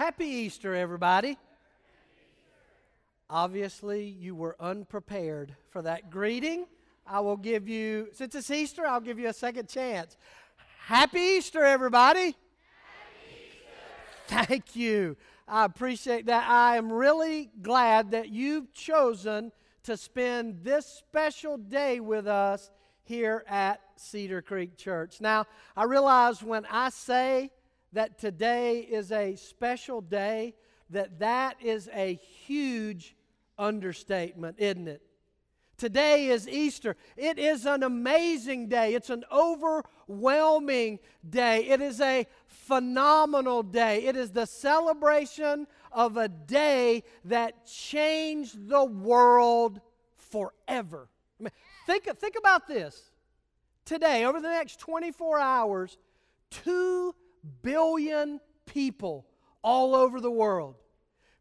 Happy Easter, everybody. Obviously, you were unprepared for that greeting. I will give you, since it's Easter, I'll give you a second chance. Happy Easter, everybody. Thank you. I appreciate that. I am really glad that you've chosen to spend this special day with us here at Cedar Creek Church. Now, I realize when I say that today is a special day, that that is a huge understatement, isn't it? Today is Easter. It is an amazing day. It's an overwhelming day. It is a phenomenal day. It is the celebration of a day that changed the world forever. I mean, think, think about this. Today, over the next 24 hours, 2 billion people all over the world,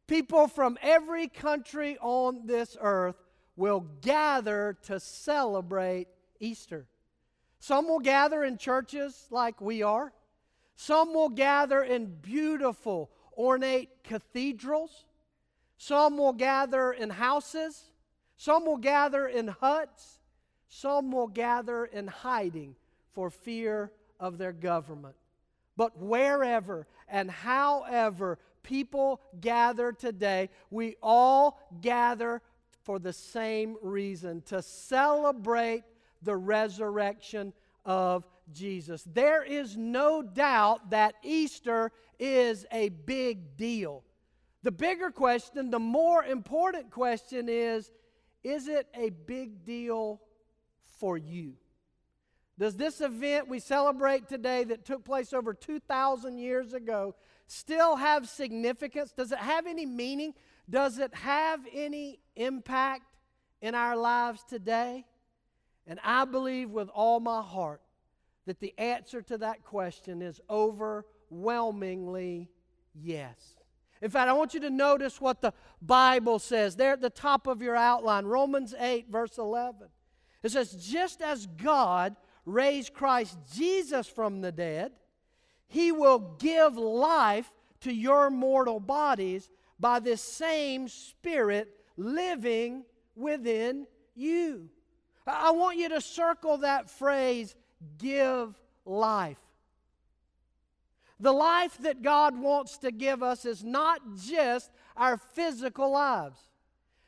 people from every country on this earth, will gather to celebrate Easter. Some will gather in churches like we are. Some will gather in beautiful, ornate cathedrals. Some will gather in houses. Some will gather in huts. Some will gather in hiding for fear of their government. But wherever and however people gather today, we all gather for the same reason to celebrate the resurrection of Jesus. There is no doubt that Easter is a big deal. The bigger question, the more important question is is it a big deal for you? Does this event we celebrate today that took place over 2,000 years ago still have significance? Does it have any meaning? Does it have any impact in our lives today? And I believe with all my heart that the answer to that question is overwhelmingly yes. In fact, I want you to notice what the Bible says there at the top of your outline Romans 8, verse 11. It says, Just as God raised Christ Jesus from the dead, he will give life to your mortal bodies by this same Spirit living within you. I want you to circle that phrase, give life. The life that God wants to give us is not just our physical lives.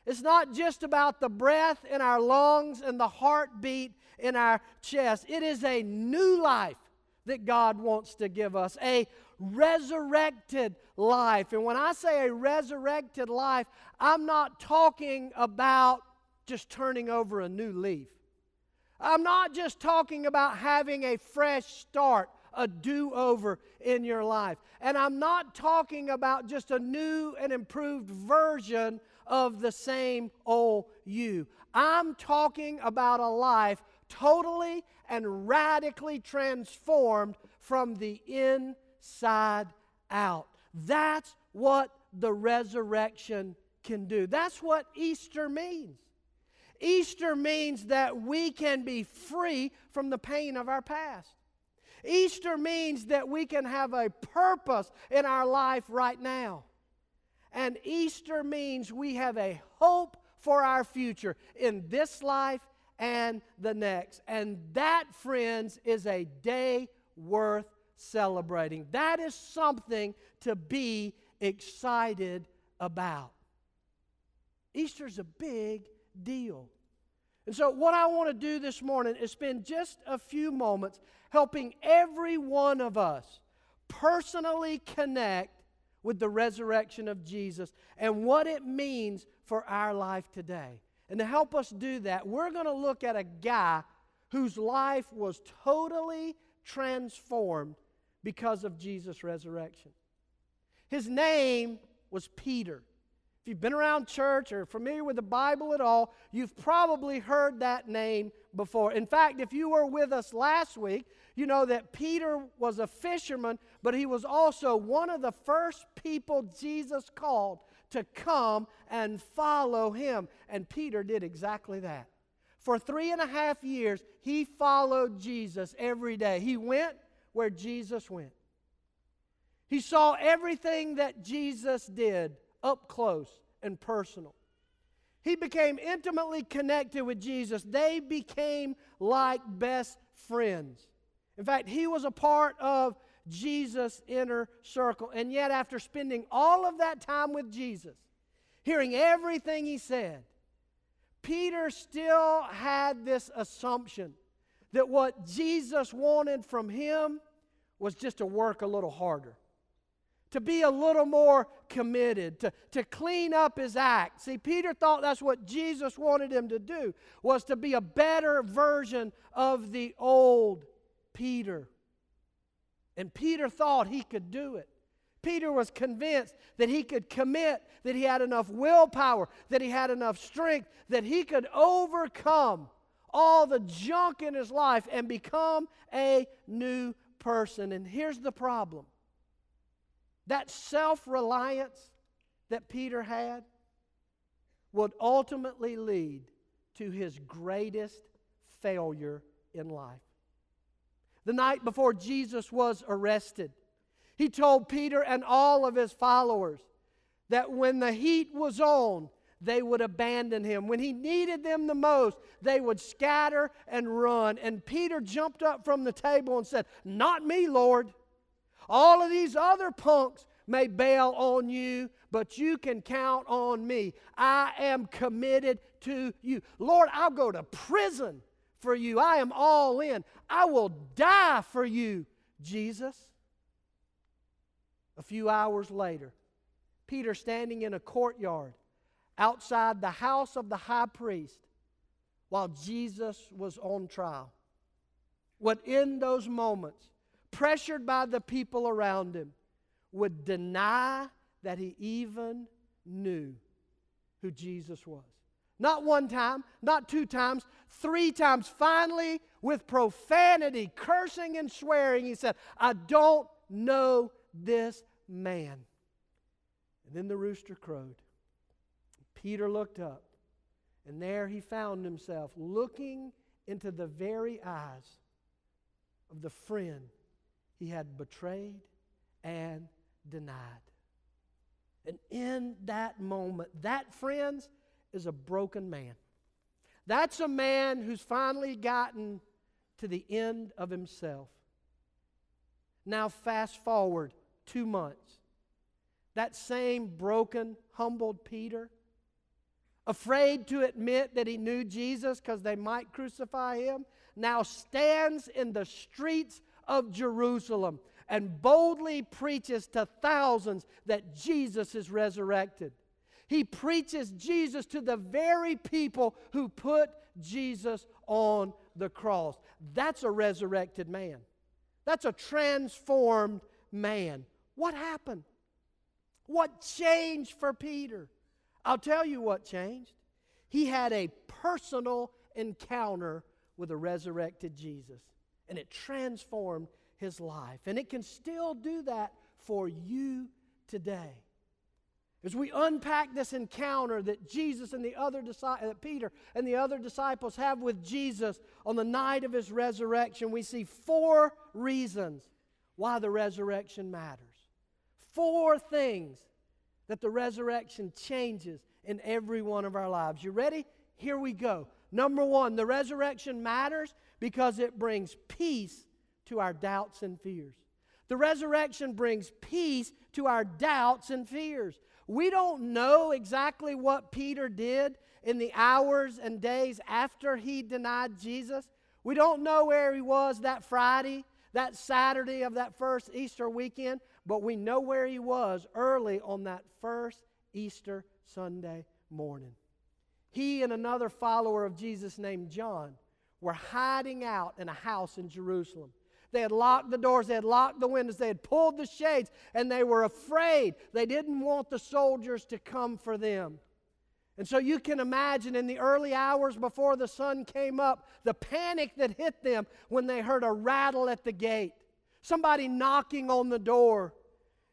It's not just about the breath in our lungs and the heartbeat in our chest. It is a new life that God wants to give us, a resurrected life. And when I say a resurrected life, I'm not talking about just turning over a new leaf. I'm not just talking about having a fresh start, a do over in your life. And I'm not talking about just a new and improved version of the same old you. I'm talking about a life totally and radically transformed from the inside out. That's what the resurrection can do. That's what Easter means. Easter means that we can be free from the pain of our past. Easter means that we can have a purpose in our life right now. And Easter means we have a hope for our future in this life and the next. And that, friends, is a day worth celebrating. That is something to be excited about. Easter's a big deal. And so, what I want to do this morning is spend just a few moments helping every one of us personally connect with the resurrection of Jesus and what it means for our life today. And to help us do that, we're going to look at a guy whose life was totally transformed because of Jesus' resurrection. His name was Peter. If you've been around church or familiar with the Bible at all, you've probably heard that name before. In fact, if you were with us last week, you know that Peter was a fisherman, but he was also one of the first people Jesus called to come and follow him. And Peter did exactly that. For three and a half years, he followed Jesus every day. He went where Jesus went. He saw everything that Jesus did up close and personal. He became intimately connected with Jesus. They became like best friends. In fact, he was a part of Jesus' inner circle. And yet, after spending all of that time with Jesus, hearing everything he said, Peter still had this assumption that what Jesus wanted from him was just to work a little harder, to be a little more committed, to, to clean up his act. See, Peter thought that's what Jesus wanted him to do, was to be a better version of the old Peter. And Peter thought he could do it. Peter was convinced that he could commit, that he had enough willpower, that he had enough strength, that he could overcome all the junk in his life and become a new person. And here's the problem that self reliance that Peter had would ultimately lead to his greatest failure in life. The night before Jesus was arrested, he told Peter and all of his followers that when the heat was on, they would abandon him. When he needed them the most, they would scatter and run. And Peter jumped up from the table and said, Not me, Lord. All of these other punks may bail on you, but you can count on me. I am committed to you. Lord, I'll go to prison for you. I am all in. I will die for you, Jesus. A few hours later, Peter standing in a courtyard outside the house of the high priest while Jesus was on trial. Would in those moments, pressured by the people around him, would deny that he even knew who Jesus was. Not one time, not two times, three times. Finally, with profanity, cursing and swearing, he said, I don't know this man. And then the rooster crowed. Peter looked up, and there he found himself looking into the very eyes of the friend he had betrayed and denied. And in that moment, that, friends, is a broken man. That's a man who's finally gotten to the end of himself. Now, fast forward two months. That same broken, humbled Peter, afraid to admit that he knew Jesus because they might crucify him, now stands in the streets of Jerusalem and boldly preaches to thousands that Jesus is resurrected. He preaches Jesus to the very people who put Jesus on the cross. That's a resurrected man. That's a transformed man. What happened? What changed for Peter? I'll tell you what changed. He had a personal encounter with a resurrected Jesus, and it transformed his life. And it can still do that for you today. As we unpack this encounter that Jesus and the other disciples, uh, Peter and the other disciples have with Jesus on the night of his resurrection, we see four reasons why the resurrection matters. Four things that the resurrection changes in every one of our lives. You ready? Here we go. Number one, the resurrection matters because it brings peace to our doubts and fears. The resurrection brings peace to our doubts and fears. We don't know exactly what Peter did in the hours and days after he denied Jesus. We don't know where he was that Friday, that Saturday of that first Easter weekend, but we know where he was early on that first Easter Sunday morning. He and another follower of Jesus named John were hiding out in a house in Jerusalem. They had locked the doors, they had locked the windows, they had pulled the shades, and they were afraid. They didn't want the soldiers to come for them. And so you can imagine in the early hours before the sun came up, the panic that hit them when they heard a rattle at the gate, somebody knocking on the door.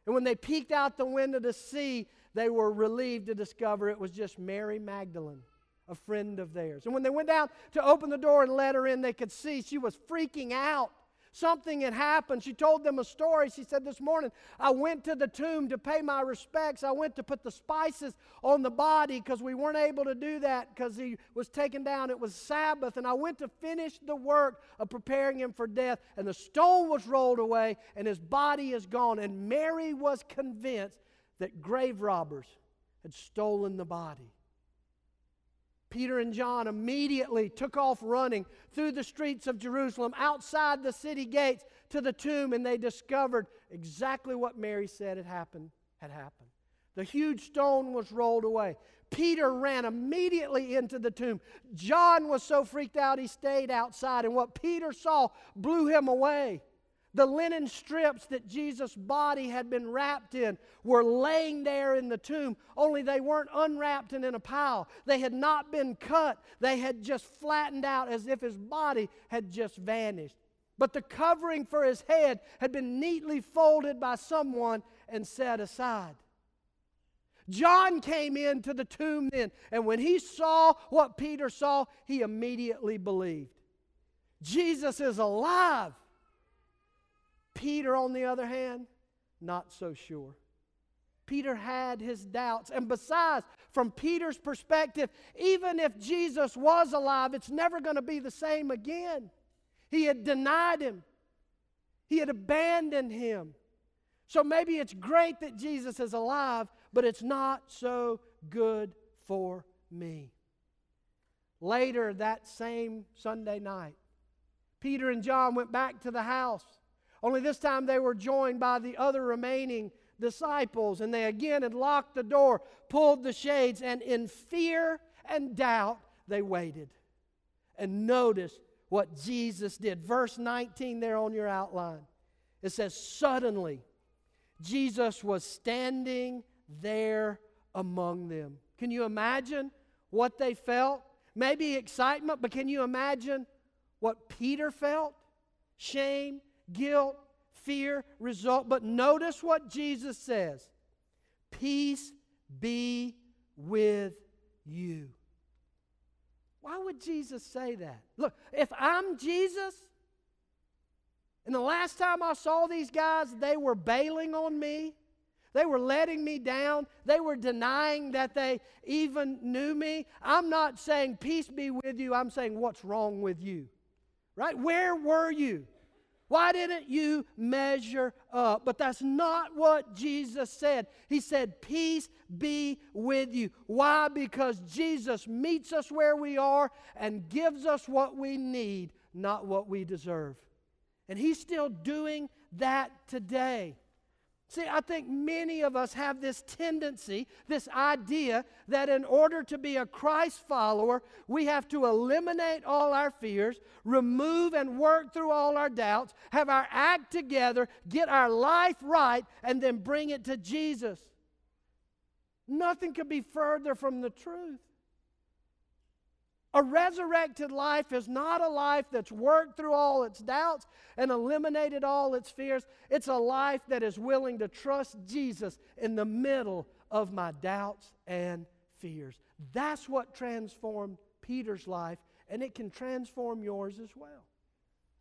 And when they peeked out the window to see, they were relieved to discover it was just Mary Magdalene, a friend of theirs. And when they went down to open the door and let her in, they could see she was freaking out Something had happened. She told them a story. She said, This morning, I went to the tomb to pay my respects. I went to put the spices on the body because we weren't able to do that because he was taken down. It was Sabbath. And I went to finish the work of preparing him for death. And the stone was rolled away and his body is gone. And Mary was convinced that grave robbers had stolen the body. Peter and John immediately took off running through the streets of Jerusalem, outside the city gates to the tomb, and they discovered exactly what Mary said had happened had happened. The huge stone was rolled away. Peter ran immediately into the tomb. John was so freaked out he stayed outside, and what Peter saw blew him away. The linen strips that Jesus' body had been wrapped in were laying there in the tomb, only they weren't unwrapped and in a pile. They had not been cut, they had just flattened out as if his body had just vanished. But the covering for his head had been neatly folded by someone and set aside. John came into the tomb then, and when he saw what Peter saw, he immediately believed. Jesus is alive. Peter, on the other hand, not so sure. Peter had his doubts. And besides, from Peter's perspective, even if Jesus was alive, it's never going to be the same again. He had denied him, he had abandoned him. So maybe it's great that Jesus is alive, but it's not so good for me. Later that same Sunday night, Peter and John went back to the house. Only this time they were joined by the other remaining disciples, and they again had locked the door, pulled the shades, and in fear and doubt they waited. And notice what Jesus did. Verse 19 there on your outline. It says, Suddenly, Jesus was standing there among them. Can you imagine what they felt? Maybe excitement, but can you imagine what Peter felt? Shame, guilt, fear result. But notice what Jesus says Peace be with you. Why would Jesus say that? Look, if I'm Jesus, and the last time I saw these guys, they were bailing on me. They were letting me down. They were denying that they even knew me. I'm not saying, Peace be with you. I'm saying, What's wrong with you? Right? Where were you? Why didn't you measure up? But that's not what Jesus said. He said, Peace be with you. Why? Because Jesus meets us where we are and gives us what we need, not what we deserve. And He's still doing that today. See, I think many of us have this tendency, this idea that in order to be a Christ follower, we have to eliminate all our fears, remove and work through all our doubts, have our act together, get our life right, and then bring it to Jesus. Nothing could be further from the truth. A resurrected life is not a life that's worked through all its doubts and eliminated all its fears. It's a life that is willing to trust Jesus in the middle of my doubts and fears. That's what transformed Peter's life, and it can transform yours as well.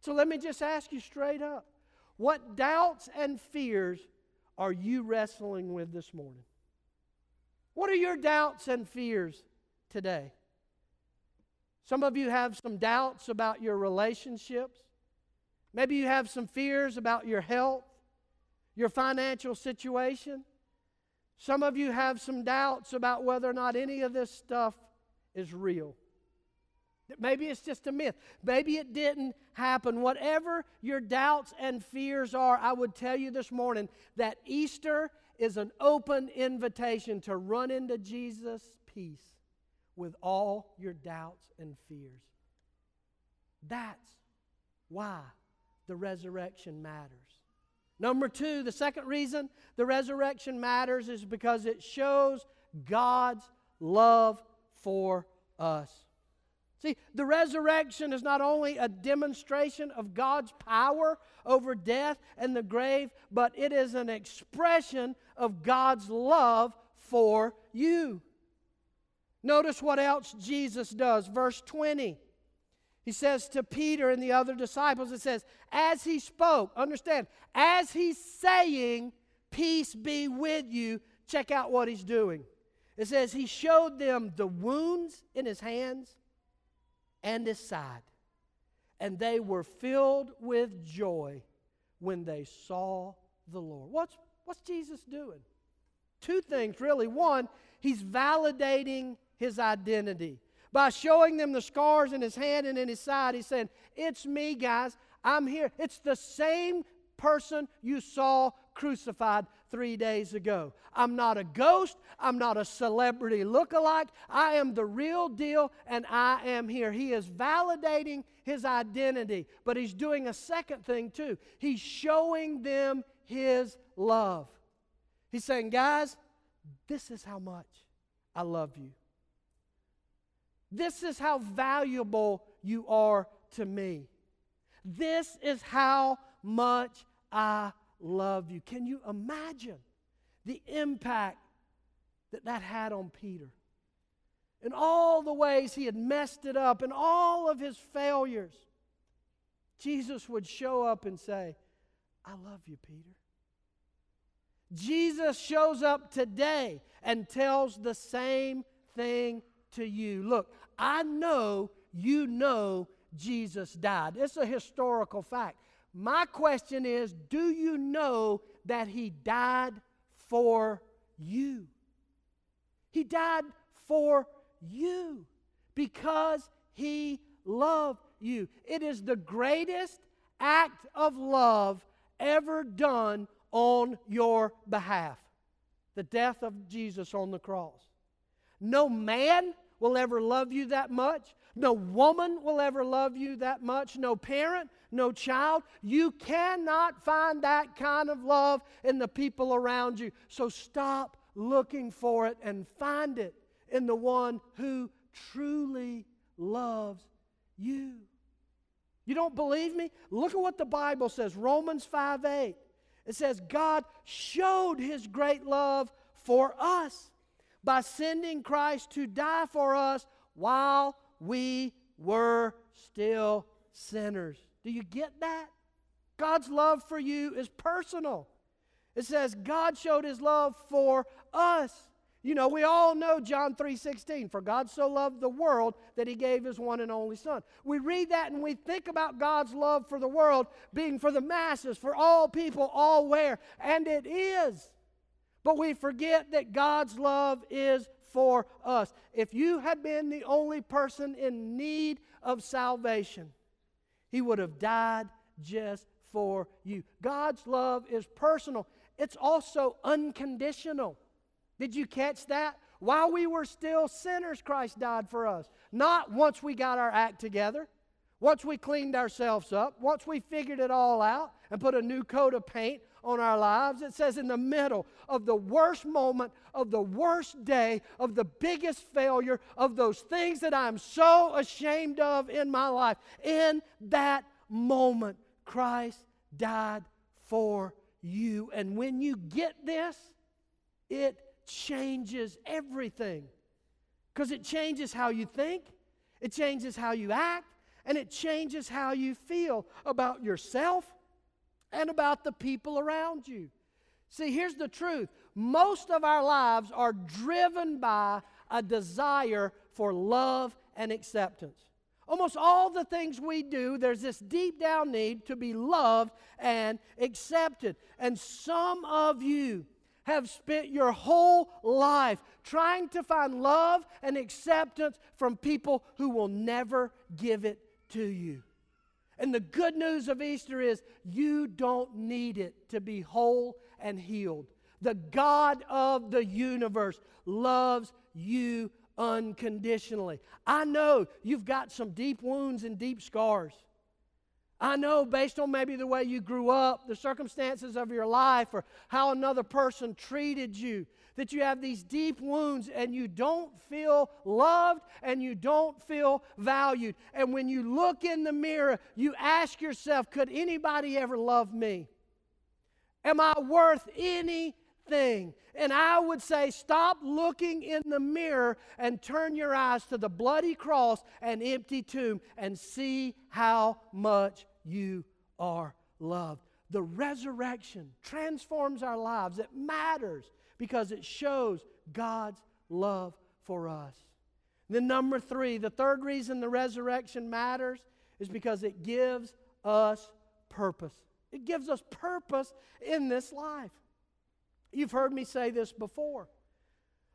So let me just ask you straight up what doubts and fears are you wrestling with this morning? What are your doubts and fears today? Some of you have some doubts about your relationships. Maybe you have some fears about your health, your financial situation. Some of you have some doubts about whether or not any of this stuff is real. Maybe it's just a myth. Maybe it didn't happen. Whatever your doubts and fears are, I would tell you this morning that Easter is an open invitation to run into Jesus' peace with all your doubts and fears. That's why the resurrection matters. Number two, the second reason the resurrection matters is because it shows God's love for us. See, the resurrection is not only a demonstration of God's power over death and the grave, but it is an expression of God's love for you. Notice what else Jesus does. Verse 20. He says to Peter and the other disciples, it says, as he spoke, understand, as he's saying, Peace be with you, check out what he's doing. It says, He showed them the wounds in his hands and his side, and they were filled with joy when they saw the Lord. What's, what's Jesus doing? Two things, really. One, he's validating his identity. By showing them the scars in his hand and in his side, he's saying, It's me, guys. I'm here. It's the same person you saw crucified three days ago. I'm not a ghost. I'm not a celebrity look-alike. I am the real deal, and I am here. He is validating his identity, but he's doing a second thing too. He's showing them his love. He's saying, guys, this is how much I love you. This is how valuable you are to me. This is how much I love you. Can you imagine the impact that that had on Peter? In all the ways he had messed it up, in all of his failures, Jesus would show up and say, I love you, Peter. Jesus shows up today and tells the same thing to you. Look, I know you know Jesus died. It's a historical fact. My question is do you know that He died for you? He died for you because He loved you. It is the greatest act of love ever done on your behalf the death of Jesus on the cross. No man will ever love you that much. No woman will ever love you that much. No parent, no child. You cannot find that kind of love in the people around you. So stop looking for it and find it in the one who truly loves you. You don't believe me? Look at what the Bible says Romans 5 8. It says, God showed his great love for us by sending Christ to die for us while we were still sinners. Do you get that? God's love for you is personal. It says God showed his love for us. You know, we all know John 3:16, for God so loved the world that he gave his one and only son. We read that and we think about God's love for the world being for the masses, for all people, all where, and it is. But we forget that God's love is for us. If you had been the only person in need of salvation, he would have died just for you. God's love is personal, it's also unconditional. Did you catch that? While we were still sinners, Christ died for us. Not once we got our act together, once we cleaned ourselves up, once we figured it all out and put a new coat of paint on our lives. It says, in the middle of the worst moment, of the worst day, of the biggest failure, of those things that I'm so ashamed of in my life, in that moment, Christ died for you. And when you get this, it changes everything. Because it changes how you think, it changes how you act, and it changes how you feel about yourself and about the people around you. See, here's the truth most of our lives are driven by a desire for love and acceptance. Almost all the things we do, there's this deep down need to be loved and accepted. And some of you have spent your whole life trying to find love and acceptance from people who will never give it to you. And the good news of Easter is you don't need it to be whole and healed. The God of the universe loves you unconditionally. I know you've got some deep wounds and deep scars. I know based on maybe the way you grew up, the circumstances of your life, or how another person treated you, that you have these deep wounds and you don't feel loved and you don't feel valued. And when you look in the mirror, you ask yourself, could anybody ever love me? Am I worth anything. And I would say, stop looking in the mirror and turn your eyes to the bloody cross and empty tomb and see how much you are loved. The resurrection transforms our lives. It matters because it shows God's love for us. Then, number three, the third reason the resurrection matters is because it gives us purpose. It gives us purpose in this life. You've heard me say this before.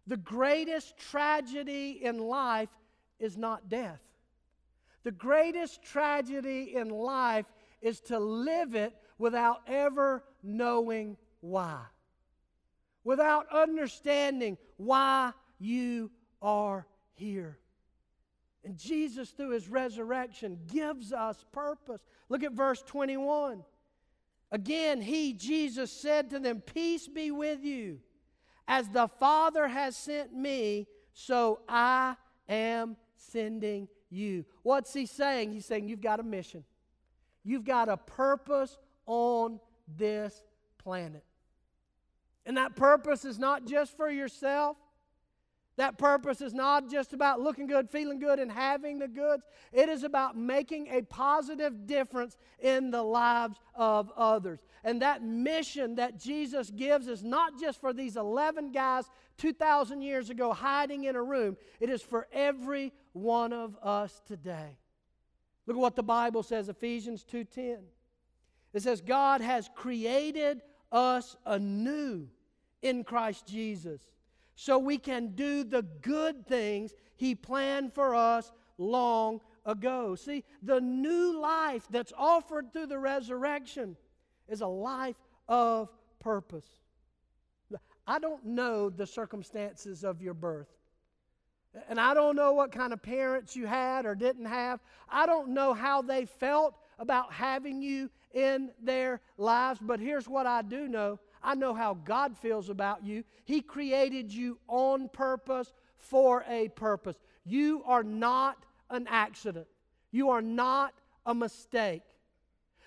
The greatest tragedy in life is not death. The greatest tragedy in life is to live it without ever knowing why, without understanding why you are here. And Jesus, through his resurrection, gives us purpose. Look at verse 21. Again, he, Jesus, said to them, Peace be with you. As the Father has sent me, so I am sending you. What's he saying? He's saying, You've got a mission, you've got a purpose on this planet. And that purpose is not just for yourself, that purpose is not just about looking good, feeling good, and having the goods. It is about making a positive difference in the lives of others. And that mission that Jesus gives is not just for these 11 guys 2,000 years ago hiding in a room, it is for every one of us today. Look at what the Bible says, Ephesians 2:10. It says, God has created us anew in Christ Jesus so we can do the good things He planned for us long ago. See, the new life that's offered through the resurrection is a life of purpose. I don't know the circumstances of your birth. And I don't know what kind of parents you had or didn't have. I don't know how they felt about having you in their lives. But here's what I do know I know how God feels about you. He created you on purpose for a purpose. You are not an accident, you are not a mistake.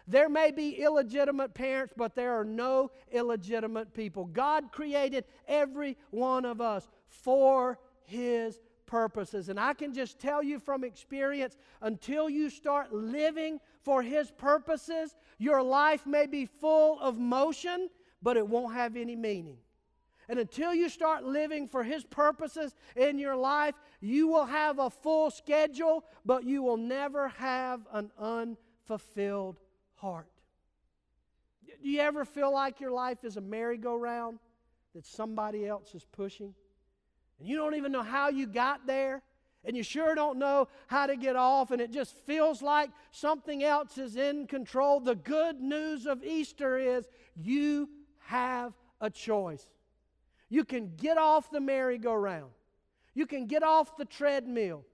There may be illegitimate parents, but there are no illegitimate people. God created every one of us for His purposes. And I can just tell you from experience until you start living for His purposes, your life may be full of motion but it won't have any meaning. And until you start living for His purposes in your life, you will have a full schedule, but you will never have an unfulfilled heart. Do you ever feel like your life is a merry-go-round that somebody else is pushing? And you don't even know how you got there, and you sure don't know how to get off, and it just feels like something else is in control. The good news of Easter is you have a choice. You can get off the merry-go-round. You can get off the treadmill.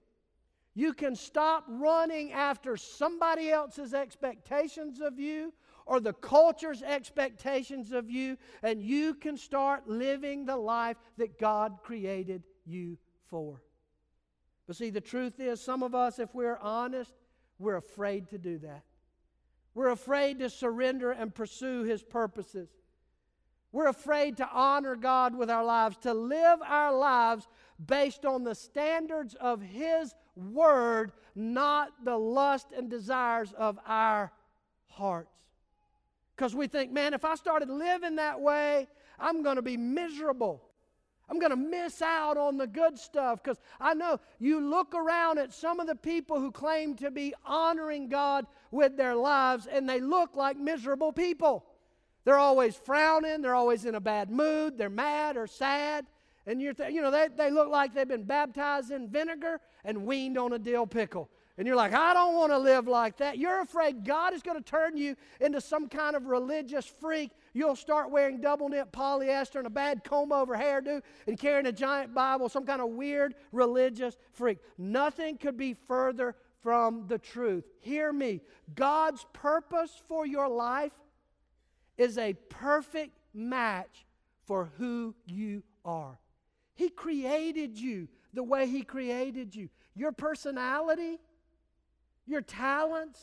You can stop running after somebody else's expectations of you or the culture's expectations of you, and you can start living the life that God created you for. But see, the truth is, some of us, if we're honest, we're afraid to do that. We're afraid to surrender and pursue His purposes. We're afraid to honor God with our lives, to live our lives based on the standards of His Word, not the lust and desires of our hearts. Because we think, man, if I started living that way, I'm going to be miserable. I'm going to miss out on the good stuff because I know you look around at some of the people who claim to be honoring God with their lives and they look like miserable people. They're always frowning. They're always in a bad mood. They're mad or sad. And you're, th- you know, they, they look like they've been baptized in vinegar and weaned on a dill pickle. And you're like, I don't want to live like that. You're afraid God is going to turn you into some kind of religious freak. You'll start wearing double knit polyester and a bad comb over hairdo and carrying a giant Bible, some kind of weird religious freak. Nothing could be further from the truth. Hear me. God's purpose for your life is a perfect match for who you are. He created you the way He created you. Your personality, your talents,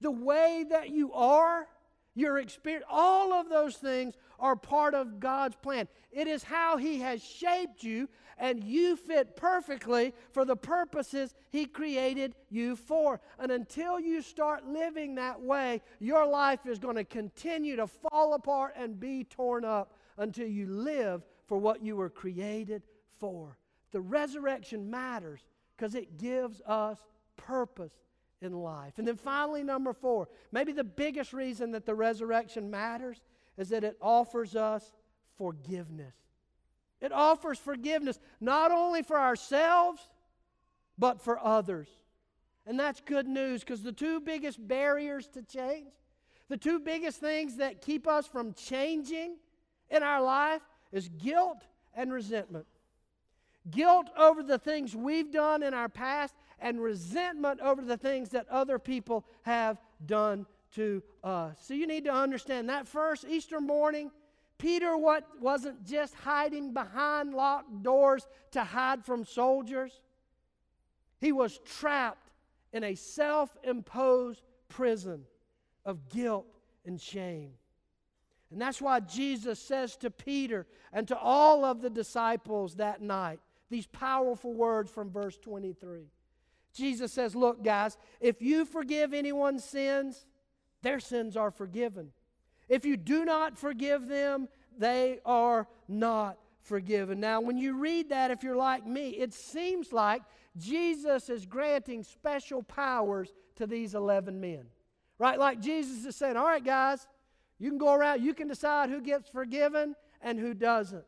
the way that you are your experience, all of those things are part of God's plan. It is how He has shaped you, and you fit perfectly for the purposes He created you for. And until you start living that way, your life is going to continue to fall apart and be torn up until you live for what you were created for. The resurrection matters because it gives us purpose in life. And then finally, number four, maybe the biggest reason that the resurrection matters is that it offers us forgiveness. It offers forgiveness not only for ourselves, but for others. And that's good news because the two biggest barriers to change, the two biggest things that keep us from changing in our life is guilt and resentment. Guilt over the things we've done in our past and resentment over the things that other people have done to us. So you need to understand that first Easter morning, Peter what wasn't just hiding behind locked doors to hide from soldiers. He was trapped in a self-imposed prison of guilt and shame. And that's why Jesus says to Peter and to all of the disciples that night these powerful words from verse 23. Jesus says, Look, guys, if you forgive anyone's sins, their sins are forgiven. If you do not forgive them, they are not forgiven. Now, when you read that, if you're like me, it seems like Jesus is granting special powers to these 11 men. Right? Like Jesus is saying, All right, guys, you can go around, you can decide who gets forgiven and who doesn't.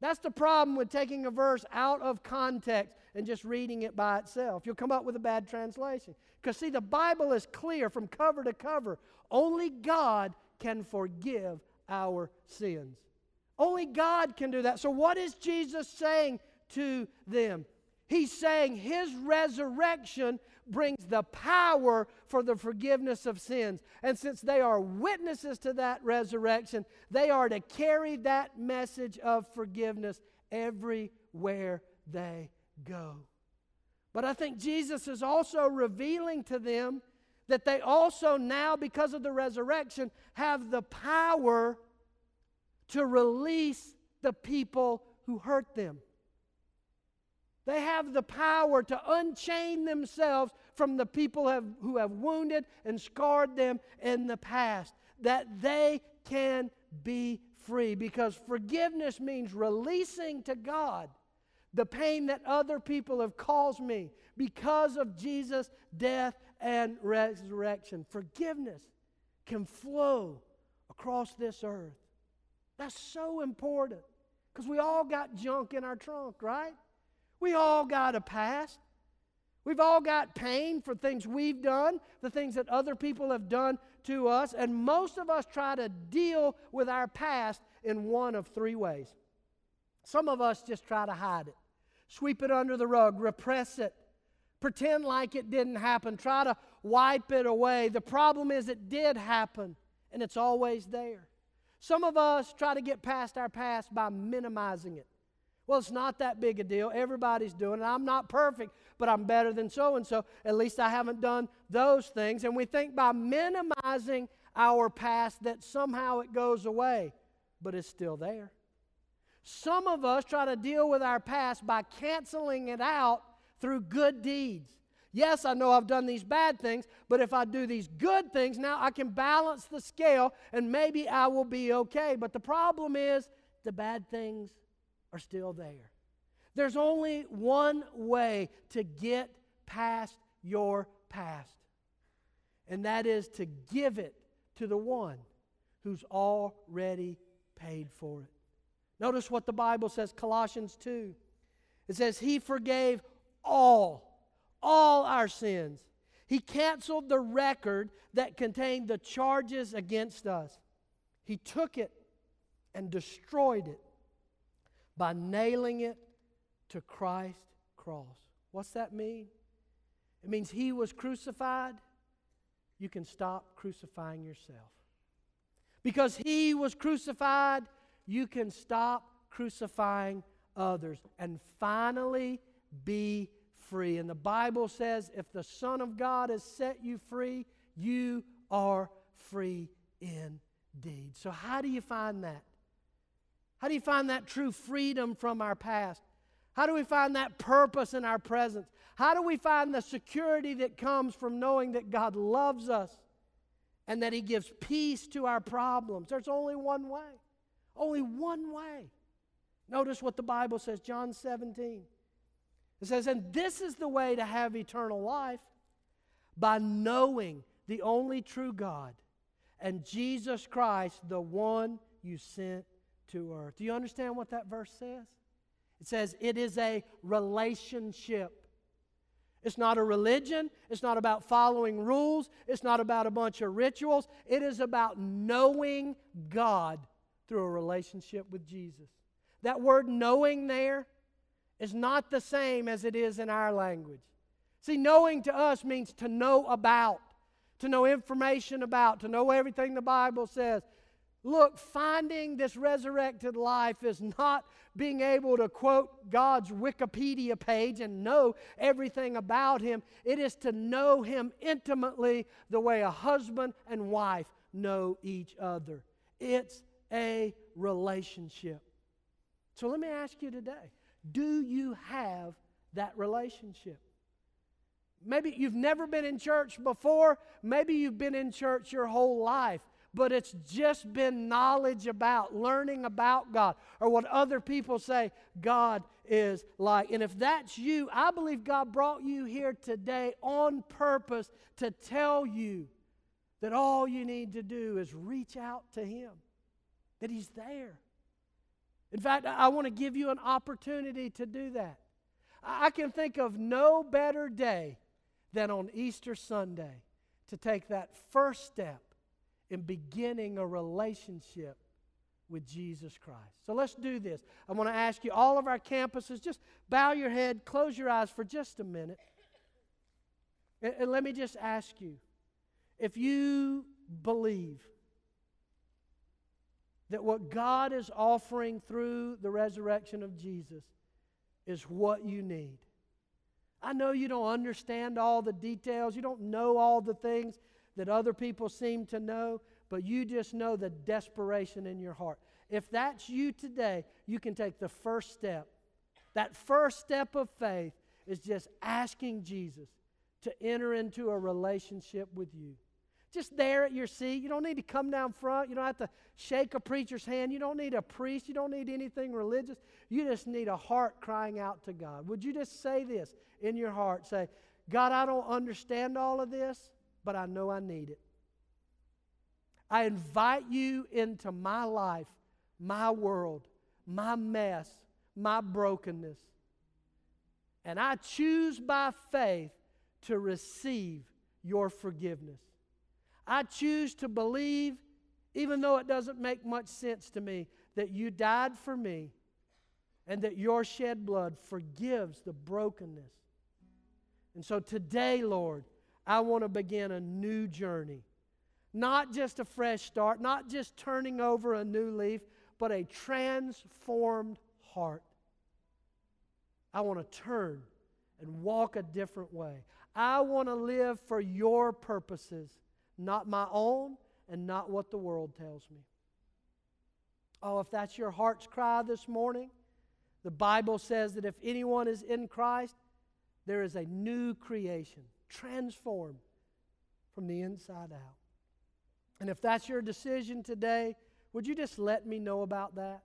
That's the problem with taking a verse out of context and just reading it by itself. You'll come up with a bad translation. Because, see, the Bible is clear from cover to cover. Only God can forgive our sins. Only God can do that. So, what is Jesus saying to them? He's saying his resurrection brings the power for the forgiveness of sins. And since they are witnesses to that resurrection, they are to carry that message of forgiveness everywhere they go. But I think Jesus is also revealing to them that they also now, because of the resurrection, have the power to release the people who hurt them. They have the power to unchain themselves from the people have, who have wounded and scarred them in the past, that they can be free. Because forgiveness means releasing to God the pain that other people have caused me because of Jesus' death and resurrection. Forgiveness can flow across this earth. That's so important because we all got junk in our trunk, right? We all got a past. We've all got pain for things we've done, the things that other people have done to us, and most of us try to deal with our past in one of three ways. Some of us just try to hide it, sweep it under the rug, repress it, pretend like it didn't happen, try to wipe it away. The problem is it did happen, and it's always there. Some of us try to get past our past by minimizing it. Well, it's not that big a deal. Everybody's doing it. I'm not perfect, but I'm better than so and so. At least I haven't done those things. And we think by minimizing our past that somehow it goes away, but it's still there. Some of us try to deal with our past by canceling it out through good deeds. Yes, I know I've done these bad things, but if I do these good things, now I can balance the scale and maybe I will be okay. But the problem is the bad things are still there. There's only one way to get past your past, and that is to give it to the one who's already paid for it. Notice what the Bible says, Colossians 2. It says, He forgave all, all our sins. He canceled the record that contained the charges against us. He took it and destroyed it by nailing it to Christ's cross. What's that mean? It means he was crucified. You can stop crucifying yourself. Because he was crucified, you can stop crucifying others and finally be free. And the Bible says if the Son of God has set you free, you are free indeed. So, how do you find that? How do you find that true freedom from our past? How do we find that purpose in our presence? How do we find the security that comes from knowing that God loves us and that He gives peace to our problems? There's only one way. Only one way. Notice what the Bible says, John 17. It says, And this is the way to have eternal life by knowing the only true God and Jesus Christ, the one you sent to earth. Do you understand what that verse says? It says it is a relationship. It's not a religion. It's not about following rules. It's not about a bunch of rituals. It is about knowing God through a relationship with Jesus. That word knowing there is not the same as it is in our language. See, knowing to us means to know about, to know information about, to know everything the Bible says. Look, finding this resurrected life is not being able to quote God's Wikipedia page and know everything about Him. It is to know Him intimately the way a husband and wife know each other. It's a relationship. So let me ask you today do you have that relationship? Maybe you've never been in church before. Maybe you've been in church your whole life but it's just been knowledge about, learning about God, or what other people say God is like. And if that's you, I believe God brought you here today on purpose to tell you that all you need to do is reach out to Him, that He's there. In fact, I want to give you an opportunity to do that. I can think of no better day than on Easter Sunday to take that first step in beginning a relationship with Jesus Christ. So let's do this. I want to ask you, all of our campuses, just bow your head, close your eyes for just a minute. And, and let me just ask you if you believe that what God is offering through the resurrection of Jesus is what you need. I know you don't understand all the details, you don't know all the things that other people seem to know, but you just know the desperation in your heart. If that's you today, you can take the first step. That first step of faith is just asking Jesus to enter into a relationship with you. Just there at your seat. You don't need to come down front. You don't have to shake a preacher's hand. You don't need a priest. You don't need anything religious. You just need a heart crying out to God. Would you just say this in your heart? Say, God, I don't understand all of this, but I know I need it. I invite you into my life, my world, my mess, my brokenness. And I choose by faith to receive your forgiveness. I choose to believe, even though it doesn't make much sense to me, that you died for me and that your shed blood forgives the brokenness. And so today, Lord, I want to begin a new journey. Not just a fresh start, not just turning over a new leaf, but a transformed heart. I want to turn and walk a different way. I want to live for your purposes, not my own and not what the world tells me. Oh, if that's your heart's cry this morning, the Bible says that if anyone is in Christ, there is a new creation transformed from the inside out. And if that's your decision today, would you just let me know about that?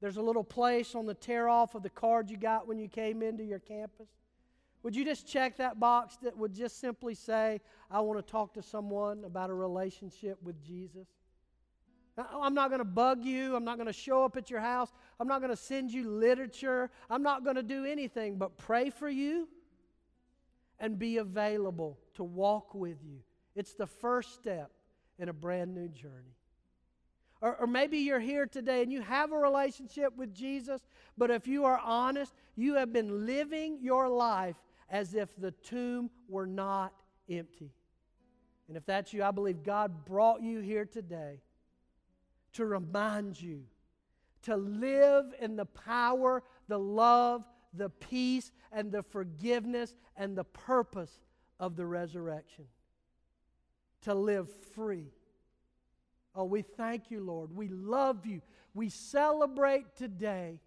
There's a little place on the tear off of the card you got when you came into your campus. Would you just check that box that would just simply say, I want to talk to someone about a relationship with Jesus? I'm not going to bug you. I'm not going to show up at your house. I'm not going to send you literature. I'm not going to do anything but pray for you and be available to walk with you. It's the first step in a brand new journey. Or, or, maybe you're here today and you have a relationship with Jesus, but if you are honest, you have been living your life as if the tomb were not empty. And if that's you, I believe God brought you here today to remind you to live in the power, the love, the peace and the forgiveness and the purpose of the resurrection. To live free, Oh, we thank you, Lord. We love you. We celebrate today,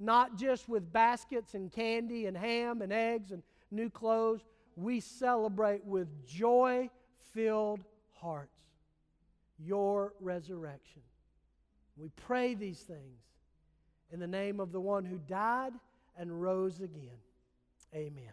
not just with baskets and candy and ham and eggs and new clothes. We celebrate with joy filled hearts your resurrection. We pray these things in the name of the one who died and rose again. Amen.